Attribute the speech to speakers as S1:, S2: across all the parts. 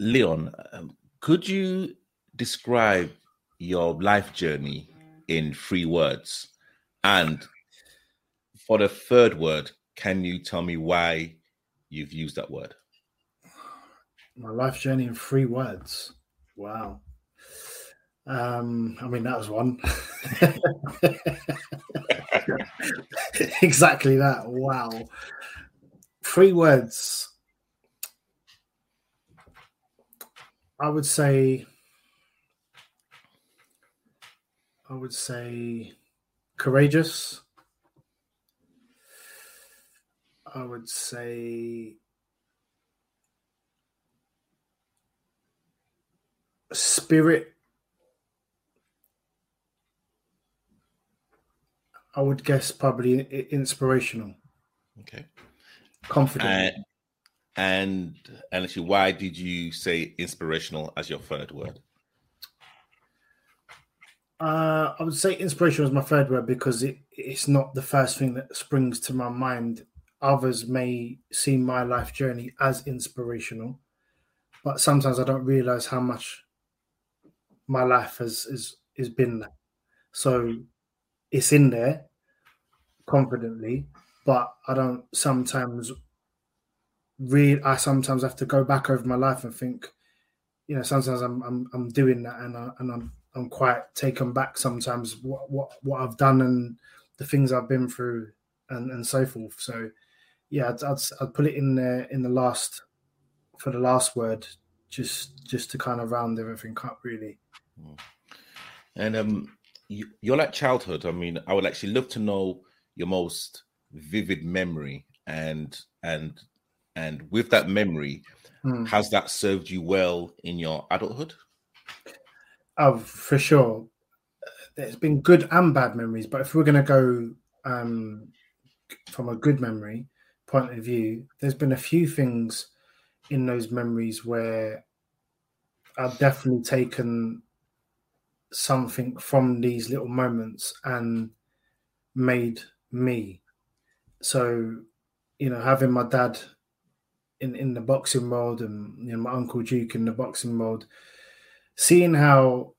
S1: Leon, um, could you describe your life journey in three words? And for the third word, can you tell me why you've used that word?
S2: My life journey in three words. Wow. Um, I mean, that was one. exactly that. Wow. Three words. I would say, I would say courageous. I would say spirit. I would guess probably inspirational.
S1: Okay.
S2: Confident.
S1: Uh, and and actually, why did you say inspirational as your third word?
S2: Uh, I would say inspiration was my third word because it, it's not the first thing that springs to my mind. Others may see my life journey as inspirational, but sometimes I don't realize how much my life has is has been that. So it's in there confidently, but I don't sometimes read. I sometimes have to go back over my life and think, you know, sometimes I'm I'm, I'm doing that and I, and I'm I'm quite taken back sometimes what what what I've done and the things I've been through and and so forth. So yeah, I'd, I'd, I'd put it in there in the last for the last word, just just to kind of round everything up, really.
S1: Mm. And um, you, you're like childhood. I mean, I would actually love to know your most vivid memory and and and with that memory, mm. has that served you well in your adulthood?
S2: Oh, for sure. There's been good and bad memories, but if we're going to go um, from a good memory point of view, there's been a few things in those memories where I've definitely taken something from these little moments and made me. So, you know, having my dad in, in the boxing world and you know, my uncle Duke in the boxing world, seeing how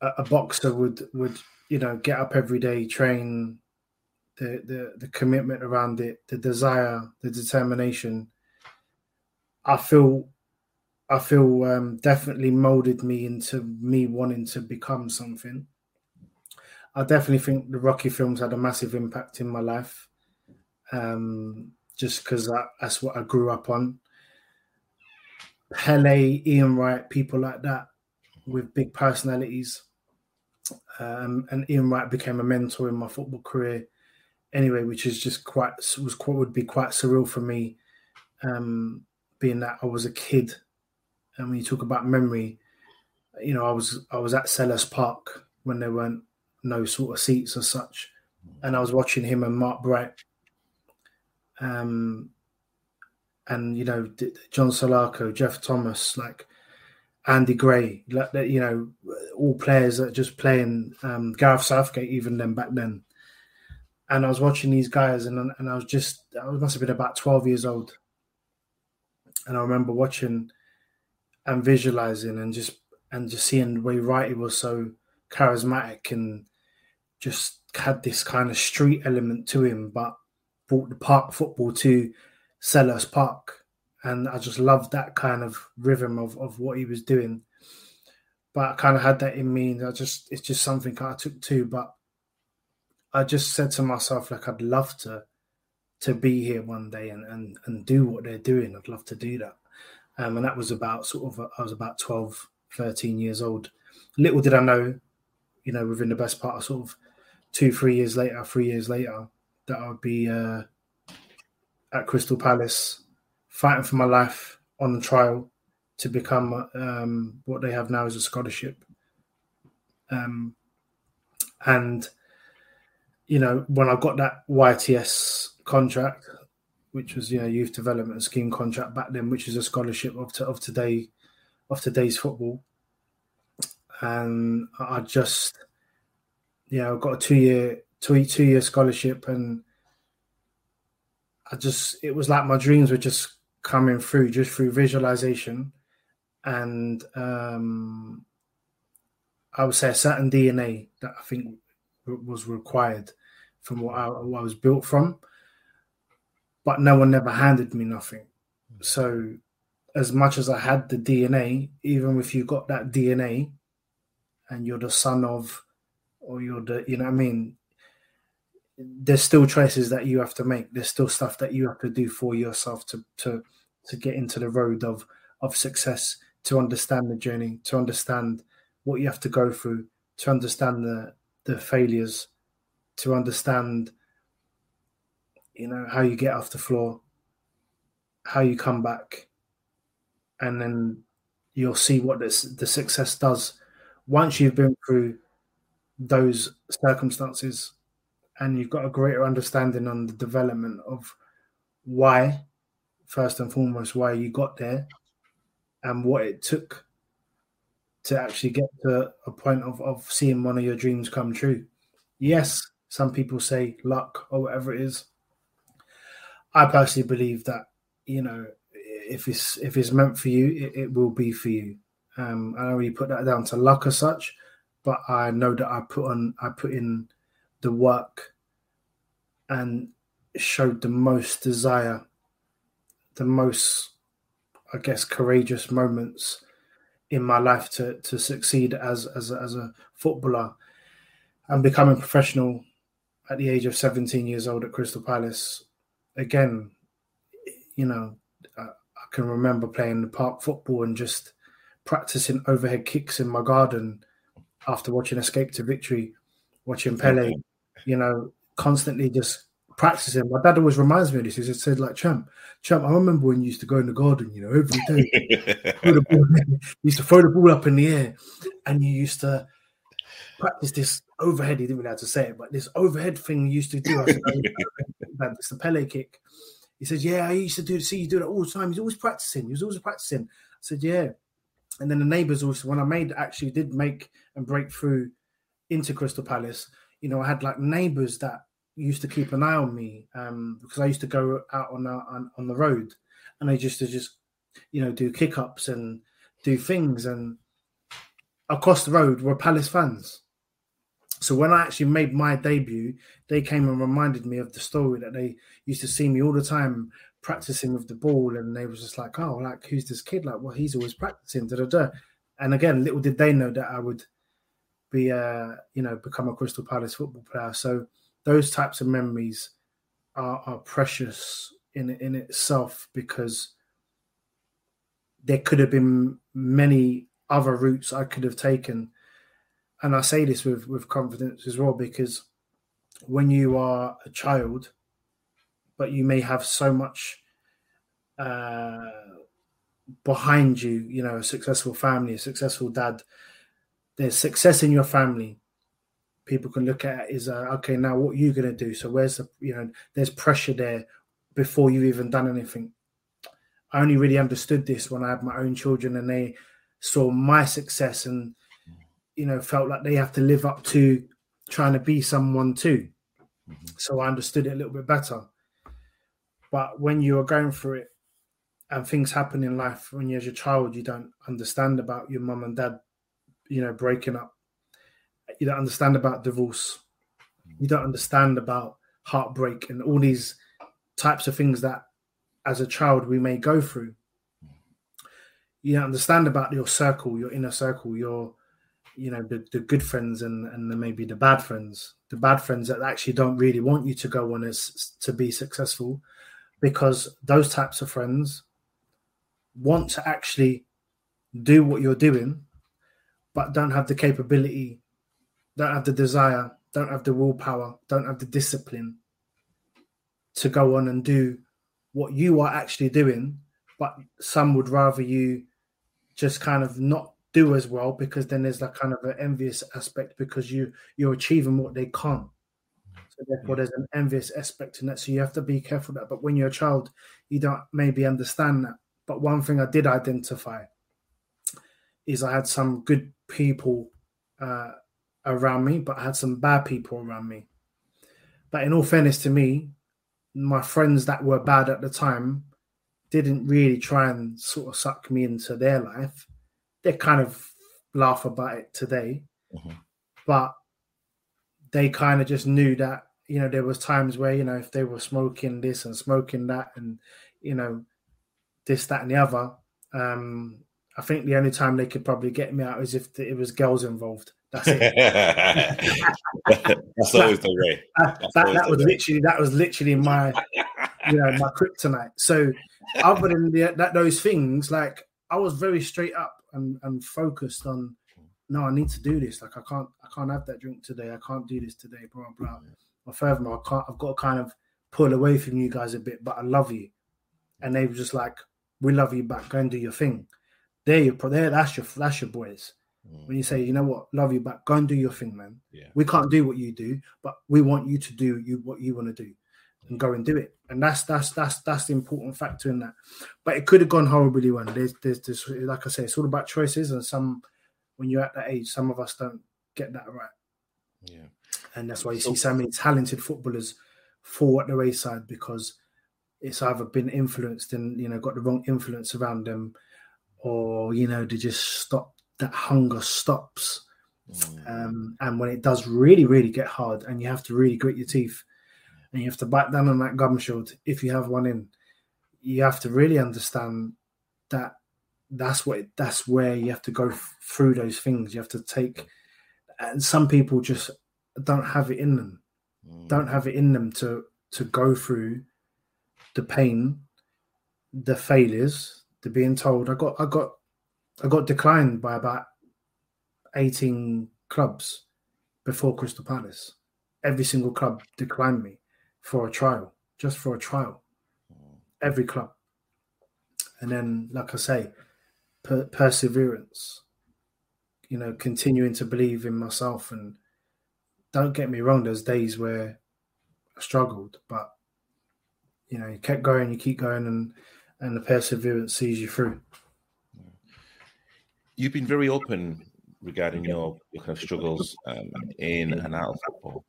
S2: a, a, boxer would would you know get up every day, train, the the the commitment around it, the desire, the determination. I feel I feel um, definitely molded me into me wanting to become something. I definitely think the Rocky films had a massive impact in my life, um, just because that's what I grew up on. Pele, Ian Wright, people like that with big personalities. Um, and Ian Wright became a mentor in my football career. Anyway, which is just quite was quite would be quite surreal for me, um, being that I was a kid. And when you talk about memory, you know, I was I was at Selhurst Park when there weren't no sort of seats or such, and I was watching him and Mark Bright. Um, and you know John Salako, Geoff Thomas, like Andy Gray, like you know, all players that are just playing um, Gareth Southgate even then back then. And I was watching these guys, and and I was just I must have been about twelve years old, and I remember watching and visualizing and just and just seeing the way Wrighty was so charismatic and just had this kind of street element to him, but brought the park football to Selhurst Park and I just loved that kind of rhythm of, of what he was doing. But I kind of had that in me, and I just it's just something I took to. But I just said to myself, like I'd love to to be here one day and and, and do what they're doing. I'd love to do that. Um, and that was about sort of I was about 12, 13 years old. Little did I know, you know, within the best part of sort of two, three years later, three years later, that I would be uh, at Crystal Palace fighting for my life on the trial to become um, what they have now as a scholarship. Um, and you know, when I got that YTS contract, which was you know youth development scheme contract back then, which is a scholarship of to, of today of today's football, and I just you know got a two year two two year scholarship, and I just it was like my dreams were just coming through just through visualization and um, I would say a certain DNA that I think was required from what I, what I was built from. But no one never handed me nothing. So, as much as I had the DNA, even if you got that DNA and you're the son of, or you're the, you know what I mean, there's still choices that you have to make. There's still stuff that you have to do for yourself to to to get into the road of of success, to understand the journey, to understand what you have to go through, to understand the the failures, to understand, you know, how you get off the floor, how you come back, and then you'll see what this the success does once you've been through those circumstances and you've got a greater understanding on the development of why, first and foremost, why you got there and what it took to actually get to a point of, of seeing one of your dreams come true. Yes, some people say luck or whatever it is. I personally believe that, you know, if it's if it's meant for you, it, it will be for you. Um, I don't really put that down to luck as such, but I know that I put on I put in the work and showed the most desire, the most, I guess, courageous moments in my life to to succeed as as a, as a footballer and becoming professional at the age of 17 years old at Crystal Palace. Again, you know, I, I can remember playing the park football and just practicing overhead kicks in my garden after watching Escape to Victory, watching Pele, you know, constantly just practicing. My dad always reminds me of this. He said, like, champ, champ, I remember when you used to go in the garden, you know, every day. ball, you used to throw the ball up in the air and you used to practice this overhead. He didn't really have to say it, but this overhead thing you used to do. I said, oh, it's the Pele kick. He says, Yeah, I used to do see you do that all the time. He's always practicing. He was always practicing. I said, Yeah. And then the neighbors also, when I made actually did make and break through into Crystal Palace, you know, I had like neighbors that used to keep an eye on me um, because I used to go out on, on on the road, and I used to just you know do kick ups and do things, and across the road were Palace fans. So when I actually made my debut, they came and reminded me of the story that they used to see me all the time practicing with the ball, and they was just like, "Oh, like who's this kid? Like, well, he's always practicing." Da da da. And again, little did they know that I would be, uh, you know, become a Crystal Palace football player. So those types of memories are, are precious in in itself because there could have been many other routes I could have taken. And I say this with, with confidence as well because when you are a child, but you may have so much uh, behind you, you know, a successful family, a successful dad, there's success in your family, people can look at is uh, okay now what are you going to do? So where's the you know there's pressure there before you've even done anything. I only really understood this when i had my own children and they saw my success and you know felt like they have to live up to trying to be someone too. Mm-hmm. so i understood it a little bit better. But when you are going through it and things happen in life when you're as a child you don't understand about your mum and dad you know breaking up you don't understand about divorce. You don't understand about heartbreak and all these types of things that as a child we may go through. You don't understand about your circle, your inner circle, your you know the, the good friends and and maybe the bad friends the bad friends that actually don't really want you to go on as to be successful because those types of friends want to actually do what you're doing but don't have the capability don't have the desire, don't have the willpower, don't have the discipline to go on and do what you are actually doing, but some would rather you just kind of not do as well because then there's that kind of an envious aspect because you you're achieving what they can't. So therefore there's an envious aspect in that. So you have to be careful that. But when you're a child, you don't maybe understand that. But one thing I did identify is I had some good people uh, around me, but I had some bad people around me. But in all fairness to me, my friends that were bad at the time didn't really try and sort of suck me into their life. They kind of laugh about it today,
S1: Mhm.
S2: but they kind of just knew that you know there was times where you know if they were smoking this and smoking that and you know this that and the other um i think the only time they could probably get me out is if it was girls involved. That's it.
S1: That's always the way.
S2: that,
S1: That's
S2: that, that
S1: the
S2: was
S1: way.
S2: literally that was literally my you know my kryptonite. So other than the, that those things like i was very straight up and, and focused on no i need to do this. Like i can't i can't have that drink today. I can't do this today blah blah or furthermore i can't i've got to kind of pull away from you guys a bit but i love you. And they were just like we love you back. Go and do your thing there you there that's your that's your boys. When you say mm-hmm. you know what? Love you back go and do your thing man.
S1: Yeah.
S2: we can't do what you do but we want you to do you what you want to do and go and do it. And that's that's that's that's the important factor in that. But it could have gone horribly wrong there's there's this like i say it's all about choices and some when you're at that age some of us don't get that right.
S1: Yeah.
S2: and that's why you
S1: So-
S2: see so many talented footballers fall at the wayside because it's either been influenced and you know got the wrong influence around them or you know to just stop that hunger stops
S1: Mm.
S2: um, and when it does really really get hard and you have to really grit your teeth and you have to bite down on that gum shield if you have one in you have to really understand that that's what it, that's where you have to go f- through those things you have to take and some people just don't have it in them
S1: Mm.
S2: don't have it in them to to go through the pain the failures the being told i got i got i got declined by about 18 clubs before crystal palace. Every single club declined me for a trial just for a trial. Mm. Every club. And then like i say per- perseverance you know continuing to believe in myself. And don't get me wrong there's days where i struggled but you know you kept going you keep going. And and the perseverance sees you through
S1: You've been very open regarding your, your kind of struggles um, in and out of football.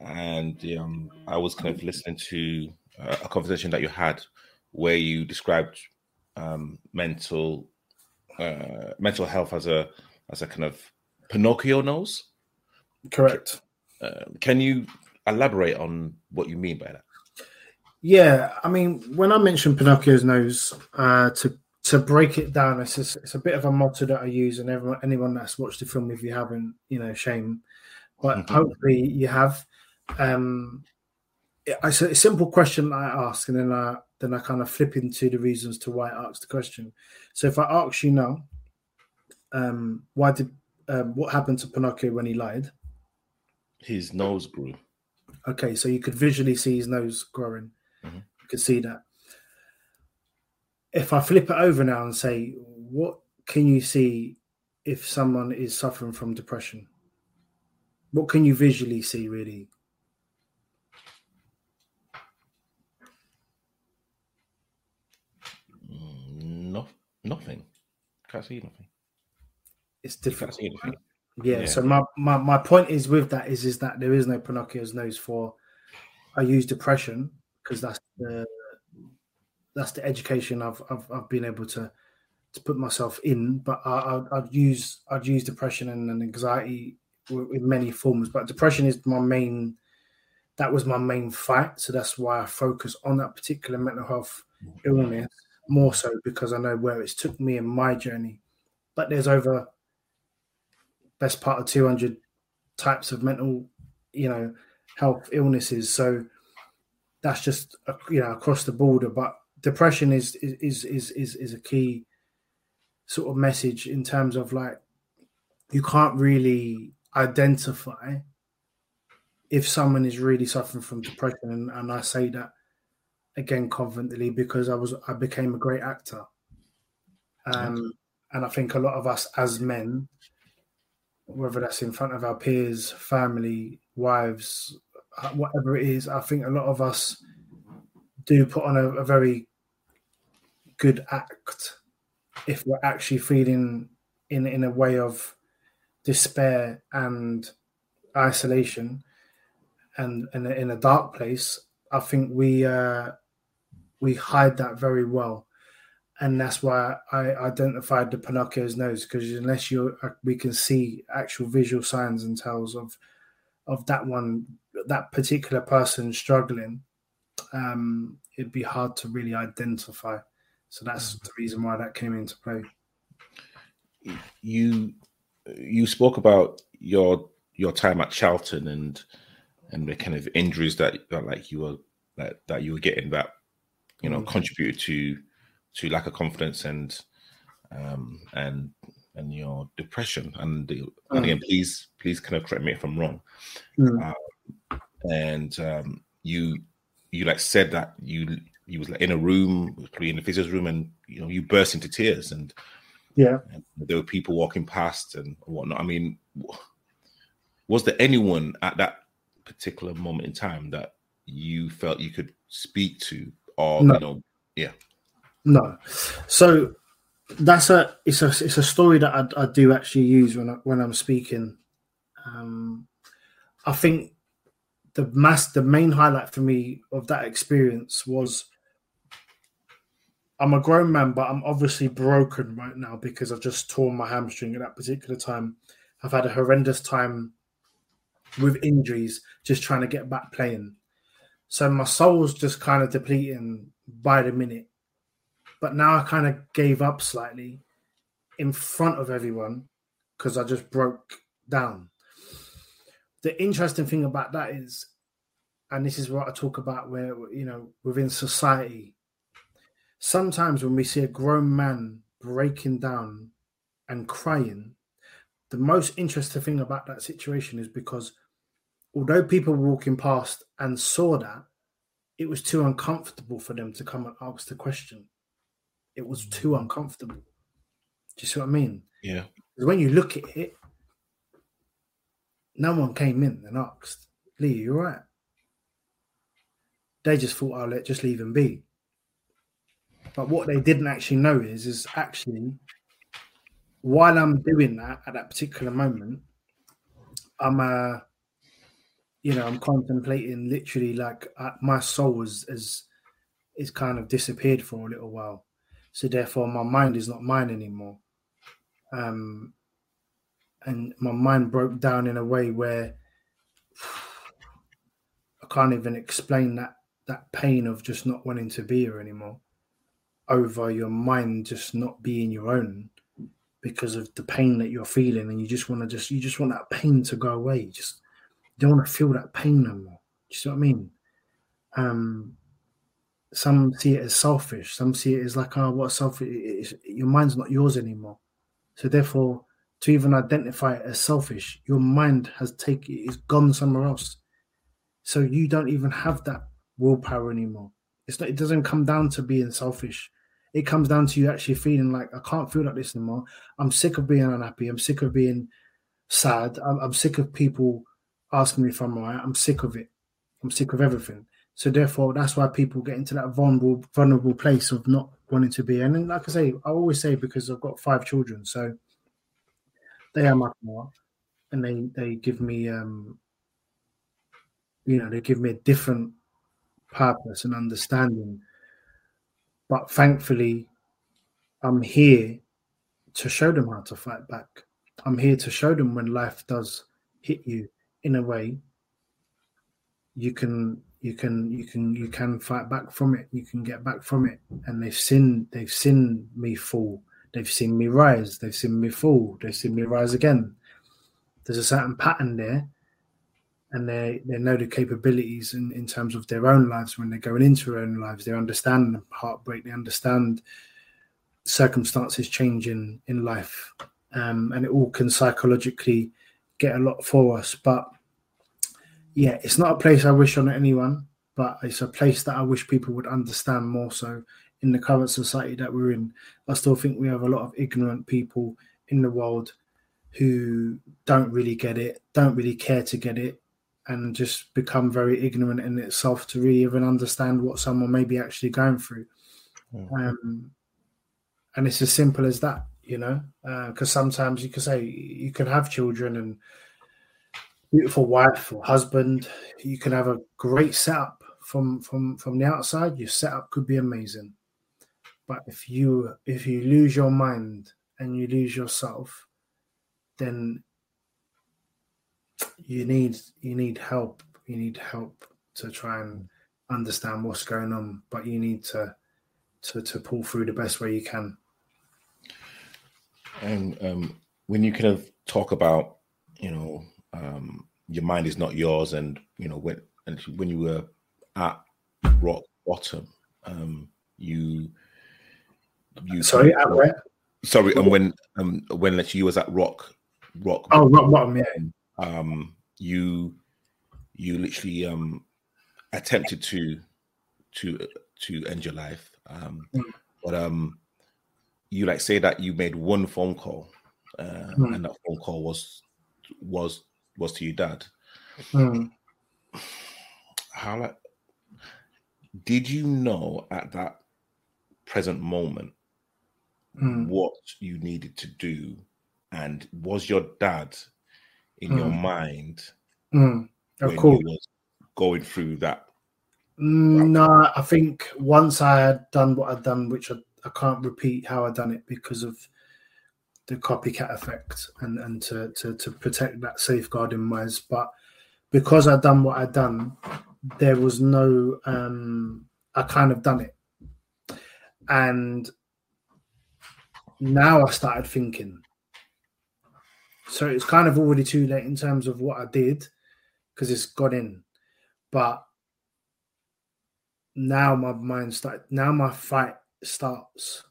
S1: And um, I was kind of listening to uh, a conversation that you had where you described um, mental uh, mental health as a as a kind of Pinocchio nose.
S2: correct
S1: Uh, can you elaborate on what you mean by that?
S2: Yeah, I mean, when I mention Pinocchio's nose, uh, to to break it down, it's just, it's a bit of a motto that I use, and everyone, anyone that's watched the film, if you haven't, you know, shame. But
S1: Mhm.
S2: hopefully you have. Um, it's a simple question I ask, and then I then I kind of flip into the reasons to why I asked the question. So if I ask you now, um, why did um, what happened to Pinocchio when he lied?
S1: His nose grew.
S2: Okay, so you could visually see his nose growing.
S1: Mhm.
S2: You could see that. If I flip it over now and say, what can you see if someone is suffering from depression? What can you visually see, really?
S1: Mm, No, nothing. Can't see nothing.
S2: It's
S1: see anything.
S2: Yeah.
S1: Yeah.
S2: So my, my my point is with that is is that there is no Pinocchio's nose for. I use depression because that's the that's the education I've I've, I've been able to to put myself in. But I, I'd, I'd use I'd use depression and, and anxiety in many forms. But depression is my main. That was my main fight, so that's why I focus on that particular mental health illness more so because I know where it's took me in my journey. But there's over best part of 200 types of mental, you know, health illnesses. So that's just uh, you know across the border. But depression is is is is is a key sort of message in terms of like you can't really identify if someone is really suffering from depression, and, and I say that again confidently because I was I became a great actor, um, and I think a lot of us as men, whether that's in front of our peers, family, wives, whatever it is, I think a lot of us do put on a, a very good act if we're actually feeling in in a way of despair and isolation and in a, in a dark place. I think we uh we hide that very well. And that's why I identified the Pinocchio's nose because unless you uh, we can see actual visual signs and tells of of that one that particular person struggling, um, it'd be hard to really identify. So that's mm. the reason why that came into play.
S1: You you spoke about your your time at Charlton and and the kind of injuries that, that like you were that that you were getting that you know mm. contributed to to lack of confidence and um, and and your depression. And, the, mm. and again, please please kind of correct me if I'm wrong. Mm. Um, and um, you you like said that you you was like in a room, probably in the physio's room, and you know you burst into tears, and
S2: yeah,
S1: and there were people walking past and whatnot. I mean, was there anyone at that particular moment in time that you felt you could speak to, or no. you know, yeah?
S2: No. So that's a it's a it's a story that I, I do actually use when I, when I'm speaking. Um, I think the mass the main highlight for me of that experience was I'm a grown man, but I'm obviously broken right now because I've just torn my hamstring at that particular time. I've had a horrendous time with injuries, just trying to get back playing. So my soul's just kind of depleting by the minute. But now I kind of gave up slightly in front of everyone because I just broke down. The interesting thing about that is, and this is what I talk about where, you know, within society, sometimes when we see a grown man breaking down and crying, the most interesting thing about that situation is because although people were walking past and saw that, it was too uncomfortable for them to come and ask the question. It was too mm. uncomfortable. Do you see what I mean?
S1: Yeah.
S2: When you look at it, no one came in and asked, Lee, you right? They just thought, I'll let just leave him be. But what they didn't actually know is, is actually while I'm doing that at that particular moment, I'm uh you know, I'm contemplating literally like uh, my soul is is is kind of disappeared for a little while. So therefore, my mind is not mine anymore. Um, and my mind broke down in a way where I can't even explain that that pain of just not wanting to be here anymore over your mind just not being your own because of the pain that you're feeling and you just want to just you just want that pain to go away you just don't want to feel that pain no more do you see what i mean um some see it as selfish. Some see it as like, oh, what selfish? Your mind's not yours anymore. So therefore, to even identify it as selfish, your mind has taken is gone somewhere else. So you don't even have that willpower anymore. It's not. It doesn't come down to being selfish. It comes down to you actually feeling like I can't feel like this anymore. I'm sick of being unhappy. I'm sick of being sad. I'm, I'm sick of people asking me if I'm alright. I'm sick of it. I'm sick of everything. So therefore, that's why people get into that vulnerable vulnerable place of not wanting to be. And like I say, I always say because I've got five children, so they are my part, and they they give me, um, you know, they give me a different purpose and understanding. But thankfully, I'm here to show them how to fight back. I'm here to show them when life does hit you in a way you can you can you can you can fight back from it you can get back from it and they've seen they've seen me fall they've seen me rise. They've seen me fall. They've seen me rise again. There's a certain pattern there and they they know the capabilities in, in terms of their own lives when they're going into their own lives. They understand heartbreak. They understand circumstances changing in life. Um, and it all can psychologically get a lot for us. But yeah, it's not a place I wish on anyone, but it's a place that I wish people would understand more so in the current society that we're in. I still think we have a lot of ignorant people in the world who don't really get it, don't really care to get it, and just become very ignorant in itself to really even understand what someone may be actually going through. Mm-hmm. Um, and it's as simple as that, you know, because uh, sometimes you can say you can have children and beautiful wife or husband. You can have a great setup from from from the outside, your setup could be amazing. But if you if you lose your mind and you lose yourself, then you need you need help. You need help to try and understand what's going on, but you need to to to pull through the best way you can.
S1: And um, when you kind of talk about, you know, um, your mind is not yours, and you know when and when you were at rock bottom, um, you
S2: you sorry at where?
S1: Sorry, and when um when you was at rock rock
S2: oh rock bottom yeah
S1: um you you literally um attempted to to to end your life um mm. but um you like say that you made one phone call uh, mm. and that phone call was was was to your dad
S2: mm.
S1: how like did you know at that present moment
S2: mm.
S1: what you needed to do and was your dad in your hmm. mind
S2: hmm. of course
S1: going through that
S2: mm, no i think once i had done what i'd done which I, I can't repeat how i done it because of the copycat effect and and to to, to protect that safeguarding wise but because i'd done what i'd done there was no um i kind of done it and now I started thinking. So it's kind of already too late in terms of what I did because it's got in. But now my mind start now my fight starts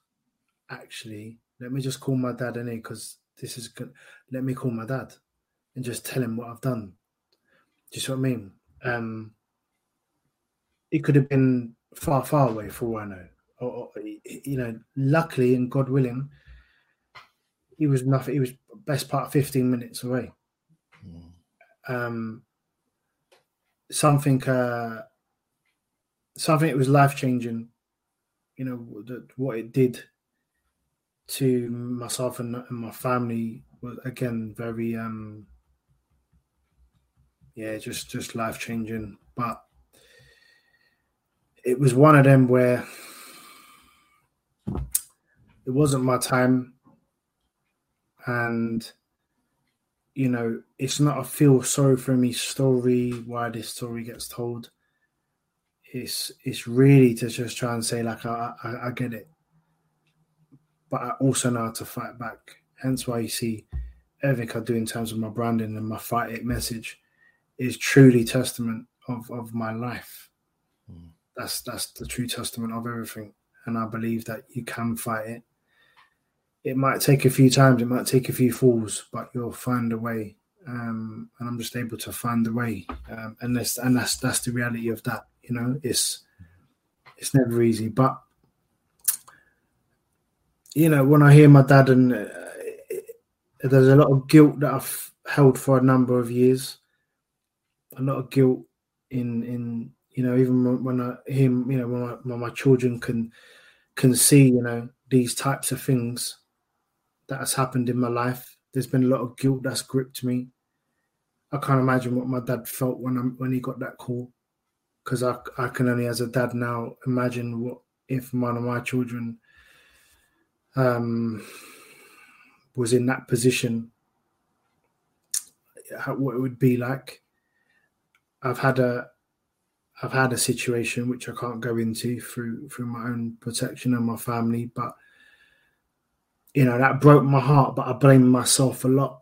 S2: actually. Let me just call my dad in because this is good. Let me call my dad and just tell him what I've done. Do you see what I mean? Um it could have been far, far away for all I know or, you know, luckily and God willing, he was nothing. He was best part fifteen minutes away. Mm. Um, something, uh, something that was life changing. You know that what it did to myself and, and my family was again very, um, yeah, just just life changing. But it was one of them where it wasn't my time. And you know it's not a feel sorry for me story why this story gets told. It's it's really to just try and say like I, I, I get it. But i also know how to fight back. Hence why you see everything i do in terms of my branding and my fight it message is truly testament of of my life. Mm. that's that's the true testament of everything and i believe that you can fight it it might take a few times, it might take a few falls, but you'll find a way. Um, and I'm just able to find a way, um, and that's and that's that's the reality of that. You know, it's it's never easy, but you know, when I hear my dad, and uh, there's a lot of guilt that I've held for a number of years, a lot of guilt in in you know even when I him you know when my, when my children can can see you know these types of things that has happened in my life. There's been a lot of guilt that's gripped me. I can't imagine what my dad felt when I'm, when he got that call, because I I can only as a dad now imagine what if one of my children um, was in that position, how, what it would be like. I've had a I've had a situation which I can't go into through through my own protection and my family, but you know that broke my heart but i blamed myself a lot.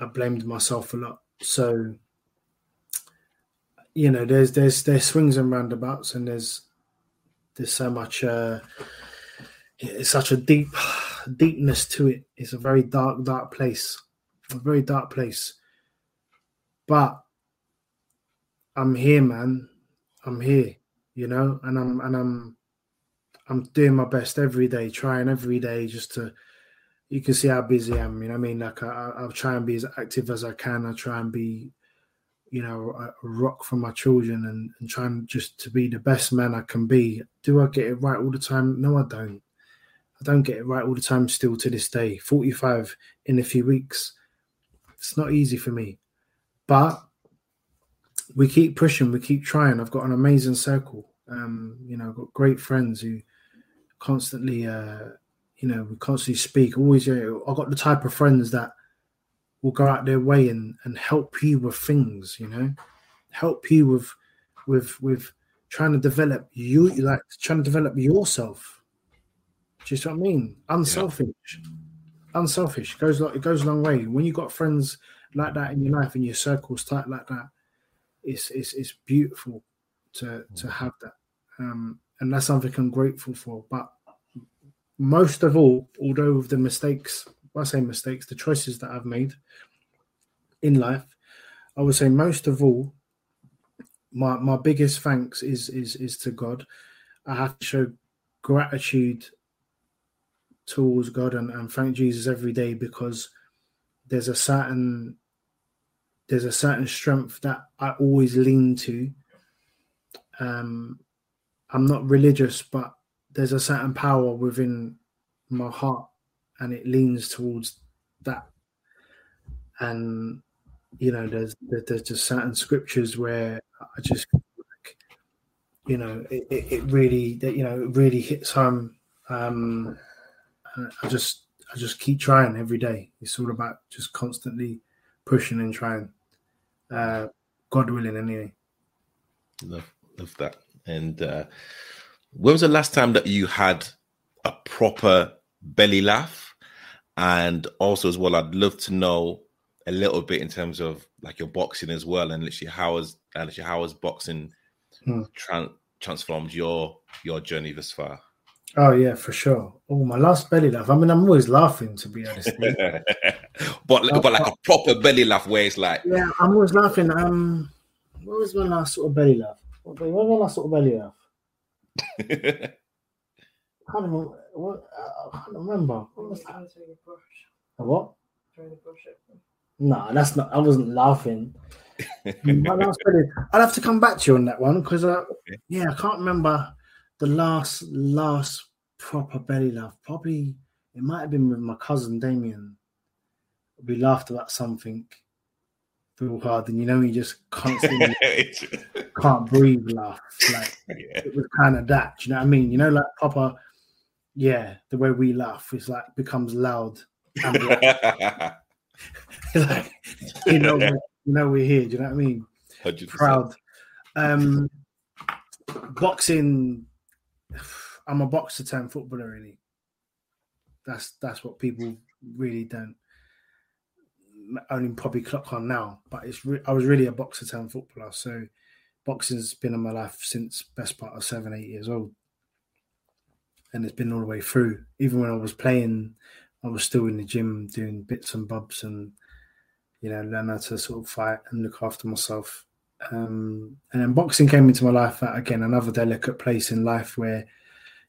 S2: I blamed myself a lot. So you know there's there's there's swings and roundabouts and there's there's so much uh it's such a deep deepness to it. It's a very dark dark place a very dark place. But i'm here man i'm here you know and i'm and i'm I'm doing my best every day, trying every day just to. You can see how busy I am. You know, I mean, like I, I'll try and be as active as I can. I try and be, you know, a, rock for my children and, and trying just to be the best man I can be. Do I get it right all the time? No, I don't. I don't get it right all the time still to this day. 45 in a few weeks. It's not easy for me. But we keep pushing, we keep trying. I've got an amazing circle. Um, you know, I've got great friends who constantly, uh, you know, we constantly speak. Always, uh, I've got the type of friends that will go out their way and and help you with things. You know, help you with with with trying to develop you, like trying to develop yourself. Do you see what I mean? Unselfish, yeah. unselfish goes like it goes a long way. When you got friends like that in your life and your circles tight like that, it's it's it's beautiful to to mm. have that, um, and that's something I'm grateful for. But most of all, although the mistakes, I say mistakes, the choices that I've made in life, I would say most of all, my my biggest thanks is is is to God. I have to show gratitude towards God and, and thank Jesus every day because there's a certain there's a certain strength that I always lean to. Um, I'm not religious, but there's a certain power within my heart, and it leans towards that. And you know, there's there's just certain scriptures where I just like, you know, it, it really that you know it really hits home. Um, I just I just keep trying every day. It's all about just constantly pushing and trying. Uh, God willing, anyway.
S1: Love, love that. And uh, when was the last time that you had a proper belly laugh? And also, as well, I'd love to know a little bit in terms of like your boxing as well, and literally how has literally how has boxing hmm. transformed your your journey thus far?
S2: Oh yeah, for sure. Oh, my last belly laugh. I mean, I'm always laughing to be honest.
S1: but uh, but like a proper belly laugh where it's like
S2: yeah, I'm always laughing. Um, what was my last sort of belly laugh? What was my last sort of belly laugh? I can't remember. What, I can't remember. What was that? A what? No, that's not. I wasn't laughing. my last belly. I'll have to come back to you on that one because uh, yeah, I can't remember the last last proper belly laugh, probably it might have been with my cousin Damien. We laughed about something real hard, and you know, you just constantly can't breathe, laugh. Like yeah. it was kind of that. you know what I mean? You know, like proper, yeah. The way we laugh is like becomes loud. like, you know, you know, we're here. Do you know what I mean? 100%. Proud. Um, boxing I'm a boxer turned footballer, really. That's that's what people really don't only probably clock on now. But it's re- I was really a boxer turned footballer, so boxing's been in my life since best part of seven, eight years old, and it's been all the way through. Even when I was playing, I was still in the gym doing bits and bobs and you know learn how to sort of fight and look after myself. Um, and then boxing came into my life at again another delicate place in life where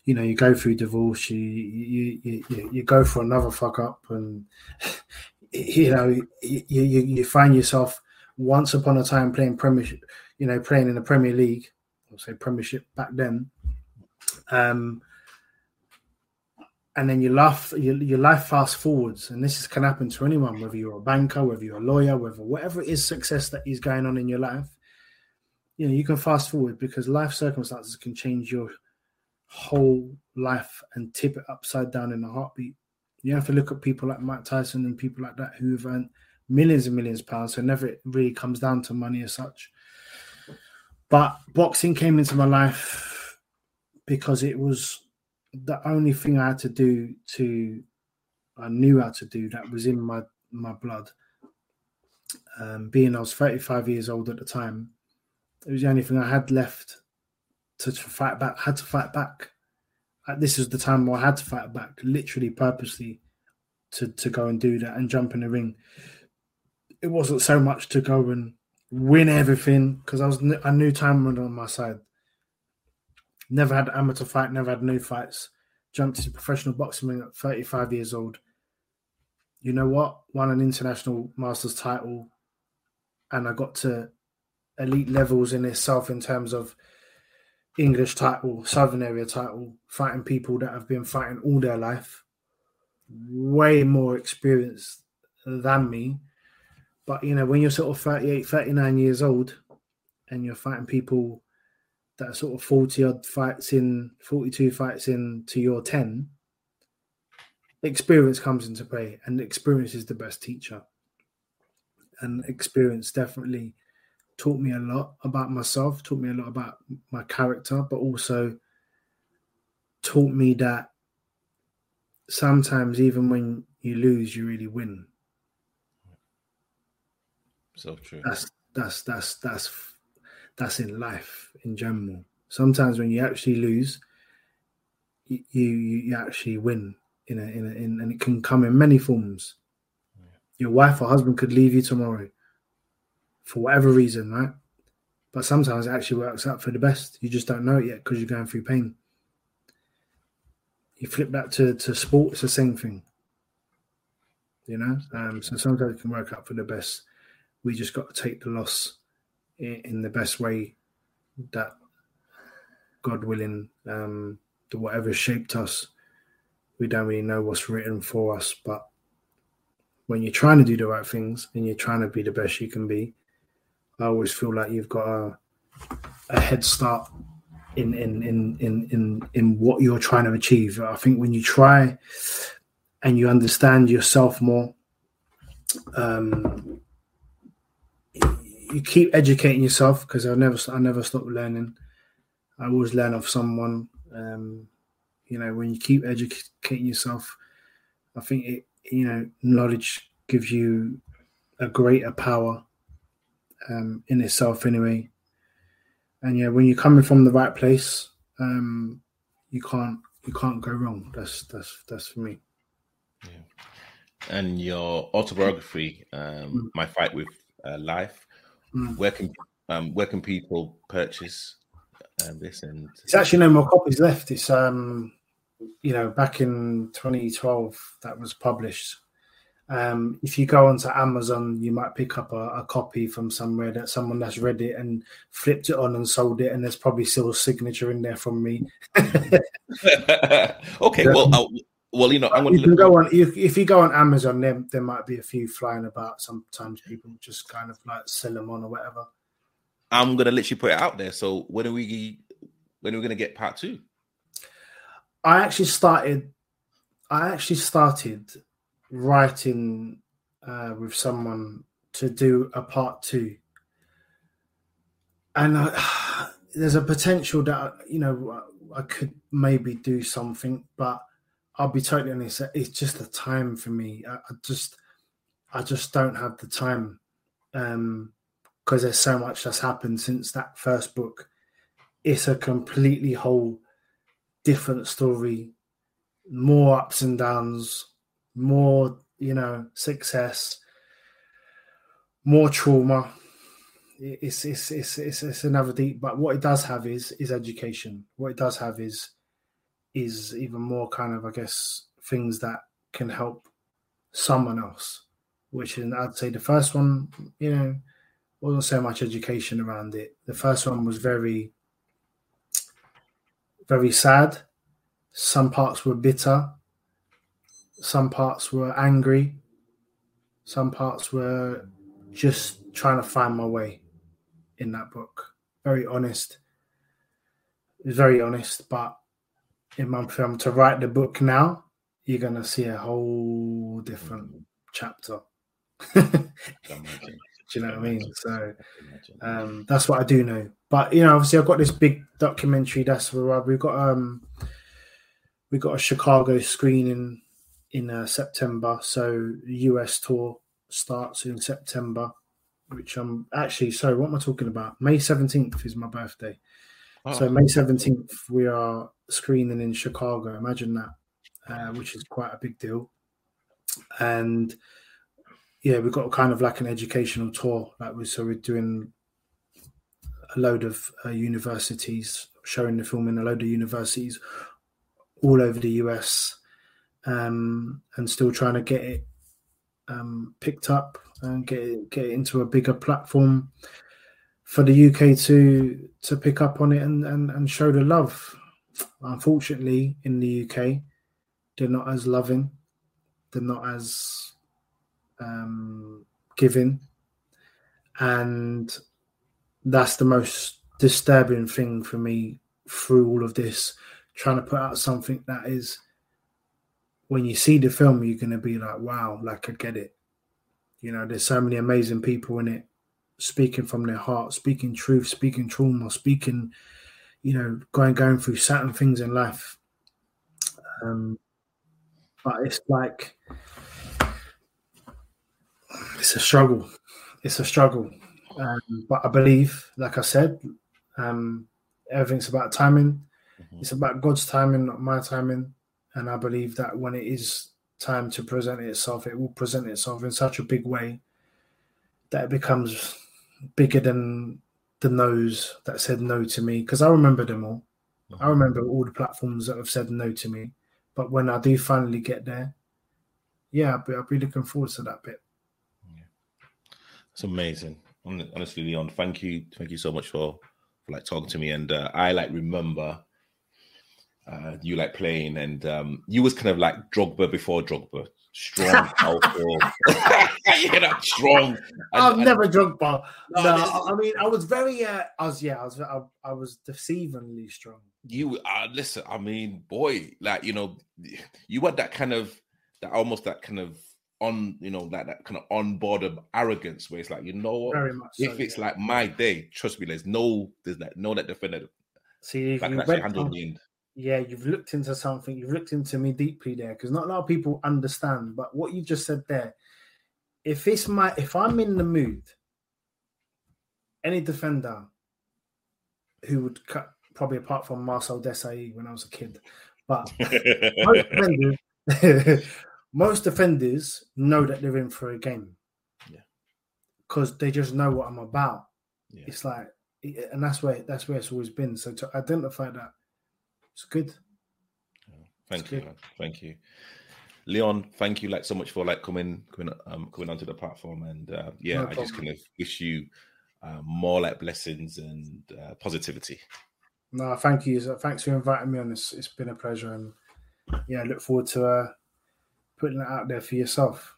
S2: you know you go through divorce you you you, you go for another fuck up and you know you, you you find yourself once upon a time playing premiership you know playing in the premier league i'll say premiership back then um and then you laugh your, your life fast forwards and this can happen to anyone whether you're a banker whether you're a lawyer whether whatever it is success that is going on in your life you know you can fast forward because life circumstances can change your whole life and tip it upside down in a heartbeat. You have to look at people like Mike Tyson and people like that who have earned millions and millions of pounds. So never it really comes down to money as such. But boxing came into my life because it was the only thing I had to do to I knew how to do that was in my my blood. Um, being I was 35 years old at the time, it was the only thing I had left to, to fight back. had to fight back. This is the time where I had to fight back, literally, purposely, to to go and do that and jump in the ring. It wasn't so much to go and win everything because I was I knew time was on my side. Never had amateur fight, never had new fights. Jumped into professional boxing at 35 years old. You know what? Won an international masters title, and I got to elite levels in itself in terms of English title, Southern area title, fighting people that have been fighting all their life, way more experienced than me. But you know, when you're sort of 38, 39 years old, and you're fighting people that are sort of 40 odd fights in 42 fights in to your 10 experience comes into play and experience is the best teacher and experience definitely taught me a lot about myself taught me a lot about my character but also taught me that sometimes even when you lose you really win.
S1: So true.
S2: That's that's that's that's that's in life in general. Sometimes when you actually lose you you, you actually win in a, in, a, in and it can come in many forms. Your wife or husband could leave you tomorrow for whatever reason, right? But sometimes it actually works out for the best. You just don't know it yet because you're going through pain. You flip that to, to sport, it's the same thing. You know? Um, so sometimes it can work out for the best. We just got to take the loss in, in the best way that God willing, um, whatever shaped us we don't really know what's written for us. But when you're trying to do the right things and you're trying to be the best you can be, I always feel like you've got a, a head start in, in in in in in what you're trying to achieve. I think when you try and you understand yourself more, um, you keep educating yourself because I never I never stop learning. I always learn of someone. Um, you know, when you keep educating yourself, I think it, you know, knowledge gives you a greater power um, in itself, anyway. And yeah, when you're coming from the right place, um, you can't you can't go wrong. That's that's that's for me.
S1: Yeah. And your autobiography, um, mm. "My Fight with uh, Life," mm. where can um, where can people purchase uh, this? And
S2: it's actually no more copies left. It's um you know, back in 2012 that was published. Um, if you go onto Amazon, you might pick up a, a, copy from somewhere that someone that's read it and flipped it on and sold it, and there's probably still a signature in there from me.
S1: okay, well, I'll, well, you know, I'm
S2: you can go on if, if you go on Amazon, there there might be a few flying about. Sometimes people just kind of like sell them on or whatever.
S1: I'm gonna literally put it out there. So when are we when are we gonna get part two?
S2: I actually started. I actually started writing uh, with someone to do a part two, and I, there's a potential that you know I could maybe do something, but I'll be totally honest. It's just the time for me. I, I just, I just don't have the time because um, there's so much that's happened since that first book. It's a completely whole different story, more ups and downs, more, you know, success, more trauma. It's it's it's it's, it's another deep, but what it does have is is education. What it does have is is even more kind of, I guess, things that can help someone else. Which is, I'd say, the first one, you know, wasn't so much education around it. The first one was very very sad. Some parts were bitter. Some parts were angry. Some parts were just trying to find my way in that book. Very honest. Very honest, but in my film to write the book now, you're gonna see a whole different chapter. Do you know what I mean? So um, that's what I do know. But you know, obviously, I've got this big documentary. That's where we've got um, we got a Chicago screening in uh, September. So US tour starts in September, which I'm actually sorry. What am I talking about? May seventeenth is my birthday. Oh. So May seventeenth, we are screening in Chicago. Imagine that, uh, which is quite a big deal. And yeah, we've got kind of like an educational tour. Like we so we're doing a load of uh, universities, showing the film in a load of universities all over the US, um, and still trying to get it um, picked up and get it, get it into a bigger platform for the UK to to pick up on it and, and, and show the love. Unfortunately, in the UK, they're not as loving. They're not as um, giving, and that's the most disturbing thing for me through all of this. Trying to put out something that is, when you see the film, you're going to be like, wow, like I get it. You know, there's so many amazing people in it speaking from their heart, speaking truth, speaking trauma, speaking, you know, going going through certain things in life. Um, but it's like it's a struggle. It's a struggle. Um, but I believe, like I said, um, everything's about timing. Mm-hmm. It's about God's timing, not my timing. And I believe that when it is time to present itself, it will present itself in such a big way that it becomes bigger than the no's that said no to me. Because I remember them all. Mm-hmm. I remember all the platforms that have said no to me. But when I do finally get there, yeah, I'll be, I'll be looking forward to that bit. Yeah.
S1: It's amazing. Honestly, Leon, thank you, thank you so much for, for like talking to me. And uh, I like remember uh, you like playing, and um, you was kind of like Drogba before Drogba, strong, powerful, you know, strong.
S2: I've and, never Drogba. No, no I mean, I was very, uh, I was, yeah, I was, I, I was deceivingly strong.
S1: You, uh, listen, I mean, boy, like you know, you had that kind of, that almost that kind of on, you know, that that kind of on board of arrogance where it's like, you know what,
S2: very much
S1: if
S2: so,
S1: it's yeah. like my day, trust me, there's no, there's that, no that defender.
S2: See, if you went, yeah, you've looked into something, you've looked into me deeply there because not a lot of people understand. But what you just said there, if it's my if I'm in the mood, any defender who would cut probably apart from Marcel Desailly when I was a kid, but most, defenders, most defenders know that they're in for a game.
S1: Yeah.
S2: Because they just know what I'm about. Yeah. It's like and that's where that's where it's always been. So to identify that it's good.
S1: Thank it's you, good. thank you, Leon. Thank you, like so much for like coming coming um coming onto the platform, and uh, yeah, no I just kind of wish you uh, more like blessings and uh, positivity.
S2: No, thank you. Thanks for inviting me on. It's it's been a pleasure, and yeah, I look forward to uh, putting it out there for yourself.